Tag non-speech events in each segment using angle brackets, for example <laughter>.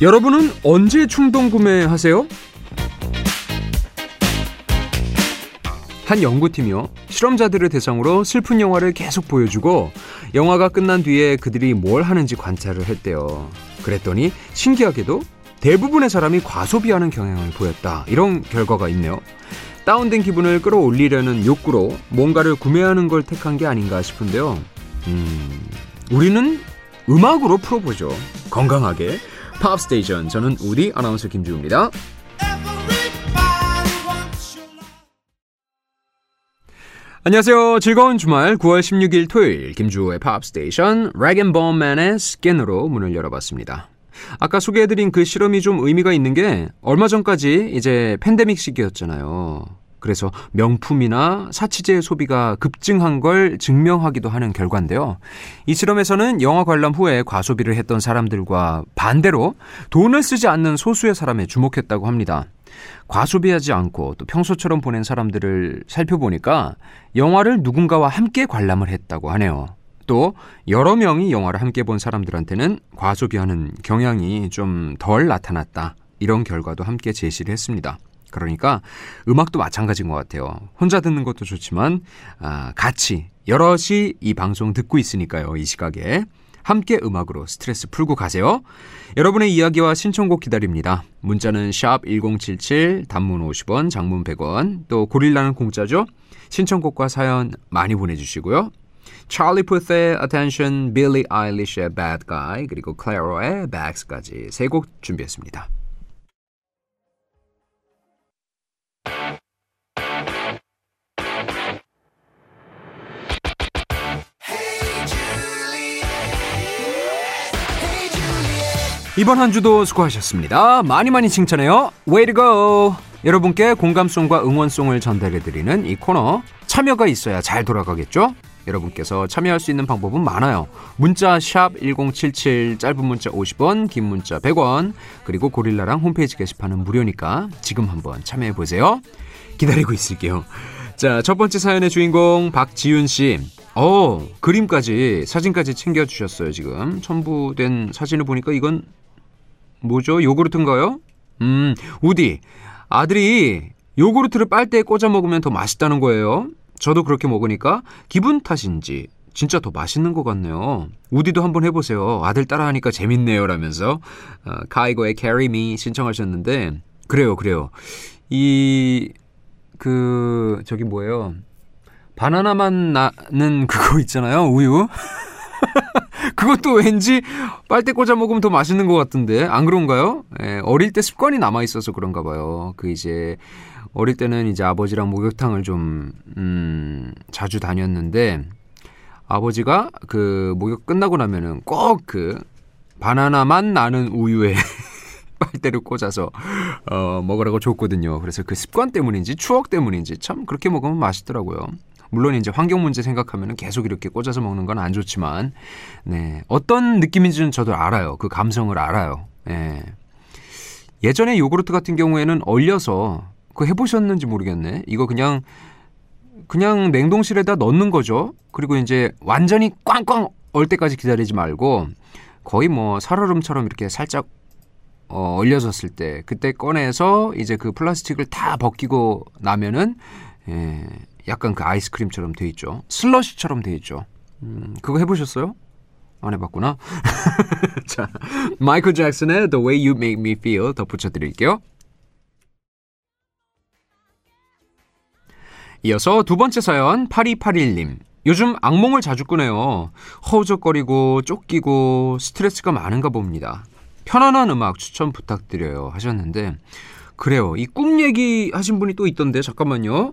여러분은 언제 충동 구매하세요? 한 연구팀이요. 실험자들을 대상으로 슬픈 영화를 계속 보여주고 영화가 끝난 뒤에 그들이 뭘 하는지 관찰을 했대요. 그랬더니 신기하게도 대부분의 사람이 과소비하는 경향을 보였다. 이런 결과가 있네요. 다운된 기분을 끌어올리려는 욕구로 뭔가를 구매하는 걸 택한 게 아닌가 싶은데요. 음, 우리는 음악으로 풀어보죠. 건강하게. 팝스테이션 저는 우디 아나운서 김주우입니다. 안녕하세요. 즐거운 주말 9월 16일 토요일 김주우의 팝스테이션 Rag'n'Bone Man의 Skin으로 문을 열어봤습니다. 아까 소개해드린 그 실험이 좀 의미가 있는 게 얼마 전까지 이제 팬데믹 시기였잖아요. 그래서 명품이나 사치재 소비가 급증한 걸 증명하기도 하는 결과인데요. 이 실험에서는 영화 관람 후에 과소비를 했던 사람들과 반대로 돈을 쓰지 않는 소수의 사람에 주목했다고 합니다. 과소비하지 않고 또 평소처럼 보낸 사람들을 살펴보니까 영화를 누군가와 함께 관람을 했다고 하네요. 또 여러 명이 영화를 함께 본 사람들한테는 과소비하는 경향이 좀 덜 나타났다. 이런 결과도 함께 제시를 했습니다. 그러니까 음악도 마찬가지인 것 같아요. 혼자 듣는 것도 좋지만 아, 같이 여럿이 이 방송 듣고 있으니까요. 이 시각에 함께 음악으로 스트레스 풀고 가세요. 여러분의 이야기와 신청곡 기다립니다. 문자는 샵 1077, 단문 50원, 장문 100원, 또 고릴라는 공짜죠. 신청곡과 사연 많이 보내주시고요. 찰리 푸스의 Attention, 빌리 아일리시의 Bad Guy, 그리고 클레로의 Bags까지 세 곡 준비했습니다. 이번 한 주도 수고하셨습니다. 많이 많이 칭찬해요. Way to go! 여러분께 공감송과 응원송을 전달해드리는 이 코너 참여가 있어야 잘 돌아가겠죠? 여러분께서 참여할 수 있는 방법은 많아요. 문자 1077, 짧은 문자 50원, 긴 문자 100원, 그리고 고릴라랑 홈페이지 게시판은 무료니까 지금 한번 참여해 보세요. 기다리고 있을게요. 자, 첫 번째 사연의 주인공 박지윤 씨. 어, 그림까지 사진까지 챙겨 주셨어요, 지금. 첨부된 사진을 보니까 이건 뭐죠? 요구르트인가요? 음, 우디. 아들이 요구르트를 빨대에 꽂아 먹으면 더 맛있다는 거예요. 저도 그렇게 먹으니까 기분 탓인지 진짜 더 맛있는 것 같네요. 우디도 한번 해보세요. 아들 따라하니까 재밌네요. 라면서 어, 카이거의 Carry Me 신청하셨는데 그래요, 그래요. 이 그 저기 뭐예요? 바나나만 나는 그거 있잖아요. 우유. <laughs> 그것도 왠지 빨대 꽂아 먹으면 더 맛있는 것 같은데 안 그런가요? 예, 어릴 때 습관이 남아 있어서 그런가 봐요. 그 이제 어릴 때는 이제 아버지랑 목욕탕을 좀 음, 자주 다녔는데 아버지가 그 목욕 끝나고 나면은 꼭 그 바나나만 나는 우유에 <laughs> 빨대를 꽂아서 어, 먹으라고 줬거든요. 그래서 그 습관 때문인지 추억 때문인지 참 그렇게 먹으면 맛있더라고요. 물론 이제 환경 문제 생각하면 계속 이렇게 꽂아서 먹는 건 안 좋지만, 네. 어떤 느낌인지는 저도 알아요. 그 감성을 알아요. 예. 예전에 요구르트 같은 경우에는 얼려서, 그거 해보셨는지 모르겠네. 이거 그냥, 그냥 냉동실에다 넣는 거죠. 그리고 이제 완전히 꽝꽝 얼 때까지 기다리지 말고, 거의 뭐 살얼음처럼 이렇게 살짝 어, 얼려졌을 때, 그때 꺼내서 이제 그 플라스틱을 다 벗기고 나면은, 예, 약간 그 아이스크림처럼 돼 있죠. 슬러시처럼 돼 있죠. 음, 그거 해보셨어요? 안 해봤구나. <laughs> 자, 마이클 잭슨의 The Way You Make Me Feel 덧붙여드릴게요. 이어서 두 번째 사연 8281님. 요즘 악몽을 자주 꾸네요. 허우적거리고 쫓기고 스트레스가 많은가 봅니다. 편안한 음악 추천 부탁드려요 하셨는데 그래요. 이 꿈 얘기 하신 분이 또 있던데 잠깐만요.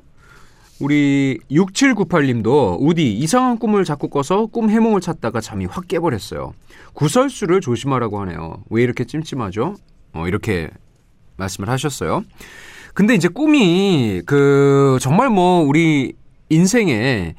우리 6798님도 우디 이상한 꿈을 자꾸 꿔서 꿈 해몽을 찾다가 잠이 확 깨버렸어요. 구설수를 조심하라고 하네요. 왜 이렇게 찜찜하죠? 어, 이렇게 말씀을 하셨어요. 근데 이제 꿈이 그 정말 뭐 우리 인생에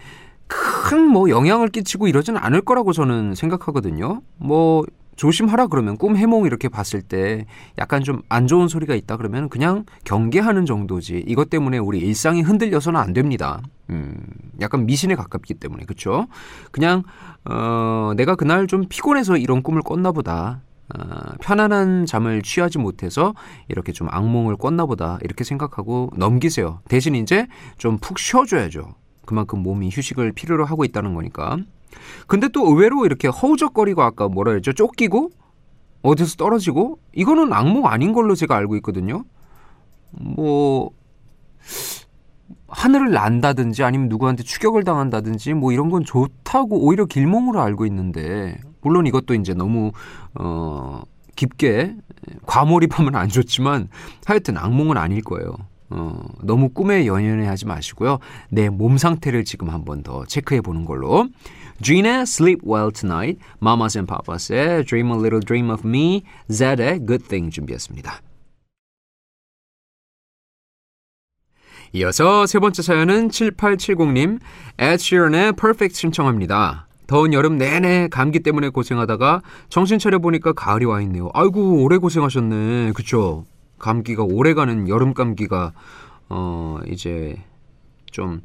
큰 뭐 영향을 끼치고 이러지는 않을 거라고 저는 생각하거든요. 뭐 조심하라 그러면 꿈 해몽 이렇게 봤을 때 약간 좀 안 좋은 소리가 있다 그러면 그냥 경계하는 정도지 이것 때문에 우리 일상이 흔들려서는 안 됩니다. 음, 약간 미신에 가깝기 때문에 그렇죠. 그냥 어, 내가 그날 좀 피곤해서 이런 꿈을 꿨나 보다. 어, 편안한 잠을 취하지 못해서 이렇게 좀 악몽을 꿨나 보다 이렇게 생각하고 넘기세요. 대신 이제 좀 푹 쉬어줘야죠. 그만큼 몸이 휴식을 필요로 하고 있다는 거니까. 근데 또 의외로 이렇게 허우적거리고 아까 뭐라 그랬죠? 쫓기고 어디서 떨어지고 이거는 악몽 아닌 걸로 제가 알고 있거든요. 뭐 하늘을 난다든지 아니면 누구한테 추격을 당한다든지 뭐 이런 건 좋다고 오히려 길몽으로 알고 있는데 물론 이것도 이제 너무 어 깊게 과몰입하면 안 좋지만 하여튼 악몽은 아닐 거예요. 어, 너무 꿈에 연연해 하지 마시고요. 내 몸 상태를 지금 한번 더 체크해 보는 걸로. Gina, Sleep Well Tonight, Mamas and Papas의 Dream a Little Dream of Me, Zed의 Good Thing 준비했습니다. 이어서 세 번째 사연은 7870님, Ed Sheeran의 Perfect 신청합니다. 더운 여름 내내 감기 때문에 고생하다가 정신 차려 보니까 가을이 와 있네요. 아이고 오래 고생하셨네. 그쵸? 감기가 오래가는 여름 감기가 어 이제 좀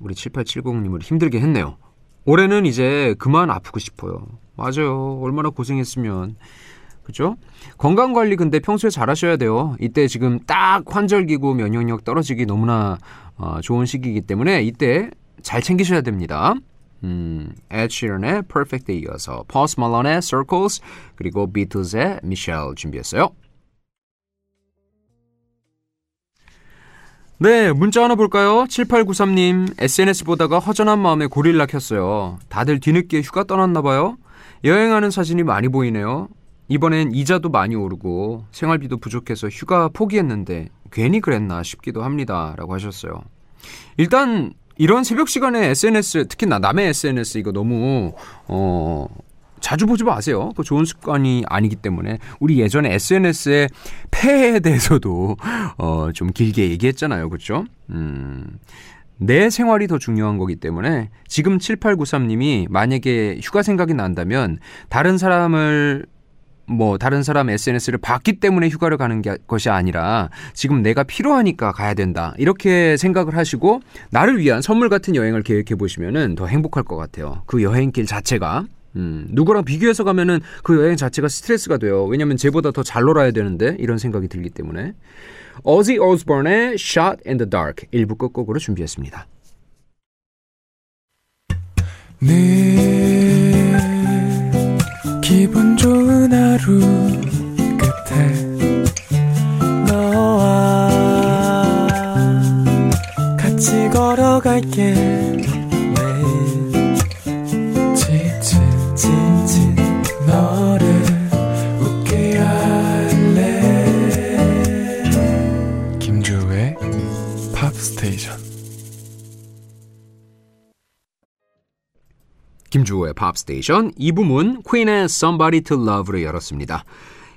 우리 7870님을 힘들게 했네요. 올해는 이제 그만 아프고 싶어요. 맞아요. 얼마나 고생했으면. 그죠? 건강 관리 근데 평소에 잘 하셔야 돼요. 이때 지금 딱 환절기고 면역력 떨어지기 너무나 어, 좋은 시기이기 때문에 이때 잘 챙기셔야 됩니다. 음, Ed Sheeran의 Perfect에 이어서 Post Malone의 Circles 그리고 Beatles의 Michelle 준비했어요. 네, 문자 하나 볼까요? 7893님, SNS 보다가 허전한 마음에 고릴라 켰어요. 다들 뒤늦게 휴가 떠났나봐요. 여행하는 사진이 많이 보이네요. 이번엔 이자도 많이 오르고 생활비도 부족해서 휴가 포기했는데 괜히 그랬나 싶기도 합니다. 라고 하셨어요. 일단 이런 새벽 시간에 SNS, 특히 나 남의 SNS 이거 너무 어 자주 보지 마세요. 그 좋은 습관이 아니기 때문에 우리 예전에 SNS의 폐해에 대해서도 <laughs> 어, 좀 길게 얘기했잖아요. 그렇죠? 음. 내 생활이 더 중요한 거기 때문에 지금 7893님이 만약에 휴가 생각이 난다면 다른 사람을 뭐 다른 사람 SNS를 봤기 때문에 휴가를 가는 게, 것이 아니라 지금 내가 필요하니까 가야 된다 이렇게 생각을 하시고 나를 위한 선물 같은 여행을 계획해 보시면은 더 행복할 것 같아요. 그 여행길 자체가 음, 누구랑 비교해서 가면은 그 여행 자체가 스트레스가 돼요. 왜냐면 쟤보다 더 잘 놀아야 되는데 이런 생각이 들기 때문에 어지 오스본의 Shot in the Dark 일부 끝곡으로 준비했습니다. 늘 기분 좋은 하루 끝에 너와 같이 걸어갈게 김주호의 팝스테이션 2부문 퀸의 Somebody to Love로 열었습니다.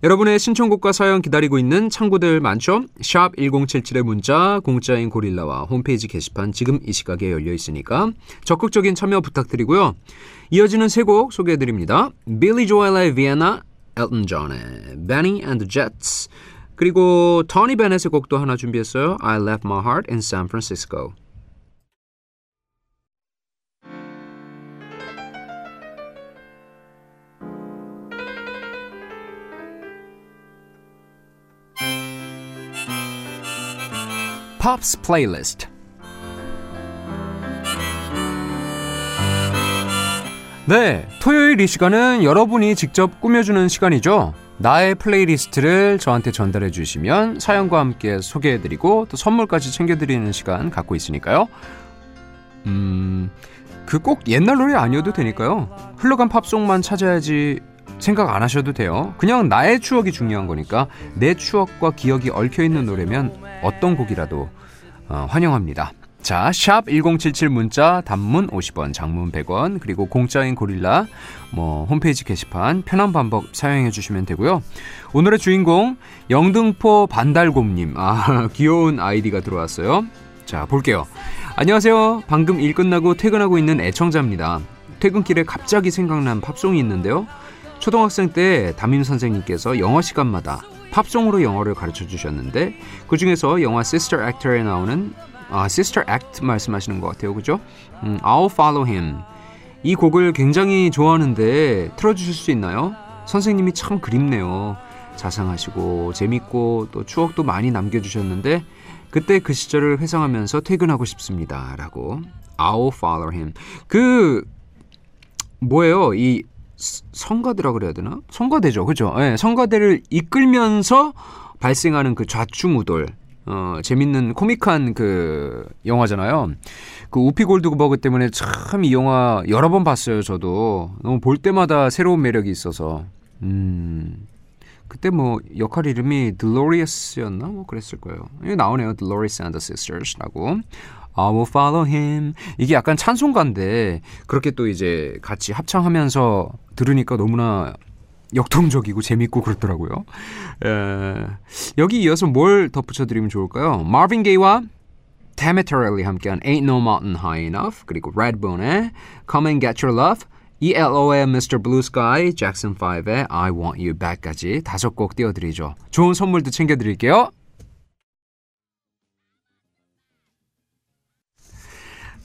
여러분의 신청곡과 사연 기다리고 있는 창구들 많죠? 샵 1077의 문자, 공짜인 고릴라와 홈페이지 게시판 지금 이 시각에 열려 있으니까 적극적인 참여 부탁드리고요. 이어지는 세 곡 소개해드립니다. 빌리 조엘의 Vienna, 엘튼 존의 Benny and the Jets 그리고 토니 베넷의 곡도 하나 준비했어요. I left my heart in San Francisco. Pops Playlist. 네, 토요일 이 시간은 여러분이 직접 꾸며주는 시간이죠. 나의 플레이리스트를 저한테 전달해 주시면 사연과 함께 소개해드리고 또 선물까지 챙겨드리는 시간 갖고 있으니까요. 음, 그 꼭 옛날 노래 아니어도 되니까요. 흘러간 팝송만 찾아야지 생각 안 하셔도 돼요. 그냥 나의 추억이 중요한 거니까 내 추억과 기억이 얽혀 있는 노래면 어떤 곡이라도 어, 환영합니다. 자, 샵 1077 문자 단문 50원, 장문 100원, 그리고 공짜인 고릴라 뭐 홈페이지 게시판 편한 방법 사용해 주시면 되고요. 오늘의 주인공 영등포 반달곰 님. 아, <laughs> 귀여운 아이디가 들어왔어요. 자, 볼게요. 안녕하세요. 방금 일 끝나고 퇴근하고 있는 애청자입니다. 퇴근길에 갑자기 생각난 팝송이 있는데요. 초등학생 때 담임 선생님께서 영어 시간마다 팝송으로 영어를 가르쳐 주셨는데 그 중에서 영화 Sister Act에 나오는 아, Sister Act 말씀하시는 것 같아요, 그죠? 음, I'll Follow Him 이 곡을 굉장히 좋아하는데 틀어주실 수 있나요? 선생님이 참 그립네요. 자상하시고 재밌고 또 추억도 많이 남겨주셨는데 그때 그 시절을 회상하면서 퇴근하고 싶습니다. 라고 I'll follow him. 그 뭐예요? 이 성가대라 그래야 되나? 성가대죠. 그죠? 예, 성가대를 이끌면서 발생하는 그 좌충우돌. 어, 재밌는 코믹한 그 영화잖아요. 그 우피 골드버그 때문에 참 이 영화 여러 번 봤어요, 저도. 너무 볼 때마다 새로운 매력이 있어서. 음. 그때 뭐 역할 이름이 Delorious였나? 뭐 그랬을 거예요. 여기 나오네요. Delorious and the Sisters라고. I will follow him. 이게 약간 찬송가인데 그렇게 또 이제 같이 합창하면서 들으니까 너무나 역동적이고 재밌고 그렇더라고요. 에, 여기 이어서 뭘 덧붙여드리면 좋을까요? Marvin Gaye와 Tamaterelli 함께한 Ain't No Mountain High Enough 그리고 Redbone의 Come and Get Your Love ELO의 Mr. Blue Sky, Jackson 5의 I Want You Back까지 다섯 곡 띄워드리죠. 좋은 선물도 챙겨드릴게요.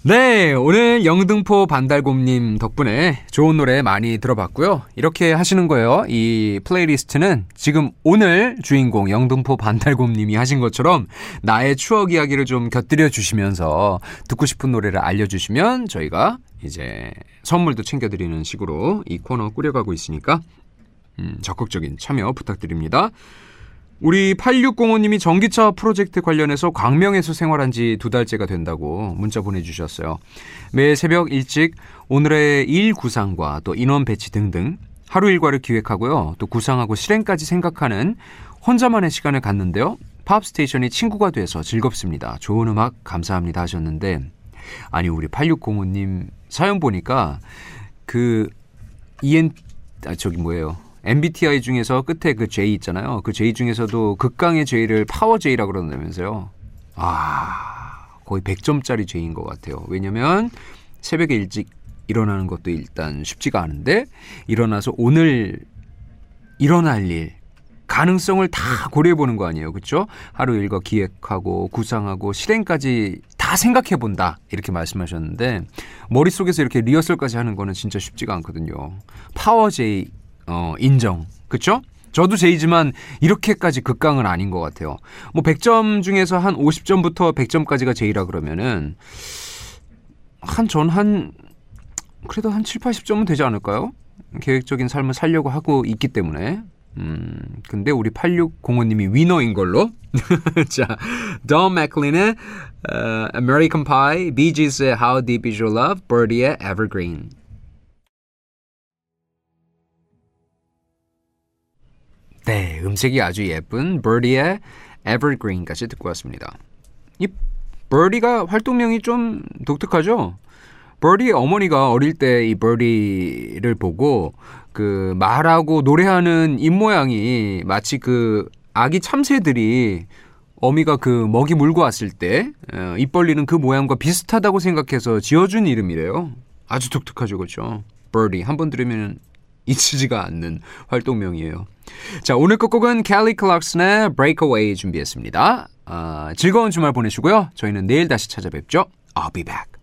네, 오늘 영등포 반달곰님 덕분에 좋은 노래 많이 들어봤고요. 이렇게 하시는 거예요. 이 플레이리스트는 지금 오늘 주인공 영등포 반달곰님이 하신 것처럼 나의 추억 이야기를 좀 곁들여 주시면서 듣고 싶은 노래를 알려주시면 저희가 이제 선물도 챙겨드리는 식으로 이 코너 꾸려가고 있으니까 음, 적극적인 참여 부탁드립니다. 우리 8605님이 전기차 프로젝트 관련해서 광명에서 생활한 지 두 달째가 된다고 문자 보내주셨어요. 매일 새벽 일찍 오늘의 일 구상과 또 인원 배치 등등 하루 일과를 기획하고요. 또 구상하고 실행까지 생각하는 혼자만의 시간을 갖는데요. 팝스테이션이 친구가 돼서 즐겁습니다. 좋은 음악 감사합니다 하셨는데 아니 우리 8605님 사연 보니까 그 EN 아 저기 뭐예요? MBTI 중에서 끝에 그 J 있잖아요. 그 J 중에서도 극강의 J를 파워 J라 그러는다면서요. 아, 거의 100점짜리 J인 것 같아요. 왜냐면 새벽에 일찍 일어나는 것도 일단 쉽지가 않은데 일어나서 오늘 일어날 일 가능성을 다 고려해 보는 거 아니에요. 그렇죠? 하루 일과 기획하고 구상하고 실행까지 다 생각해 본다. 이렇게 말씀하셨는데 머릿속에서 이렇게 리허설까지 하는 거는 진짜 쉽지가 않거든요. 파워 J 어, 인정. 그쵸? 저도 제이지만 이렇게까지 극강은 아닌 것 같아요. 뭐 100점 중에서 한 50점부터 100점까지가 제이라 그러면은 한 전 한 그래도 한 7, 80점은 되지 않을까요? 계획적인 삶을 살려고 하고 있기 때문에 음, 근데 우리 8605님이 위너인 걸로. <laughs> 자, Don 맥클린의 uh, American Pie, Bee Gees의 How Deep Is Your Love, Birdie의 Evergreen. 네, 음색이 아주 예쁜 버디의 Evergreen까지 듣고 왔습니다. 이 버디가 활동명이 좀 독특하죠? 버디의 어머니가 어릴 때 이 버디를 보고 그 말하고 노래하는 입 모양이 마치 그 아기 참새들이 어미가 그 먹이 물고 왔을 때 어, 입 벌리는 그 모양과 비슷하다고 생각해서 지어준 이름이래요. 아주 독특하죠, 그렇죠? 버디 한 번 들으면 잊히지가 않는 활동명이에요. 자, 오늘 끝곡은 캘리 클락슨의 Breakaway 준비했습니다. 어, 즐거운 주말 보내시고요. 저희는 내일 다시 찾아뵙죠. I'll be back.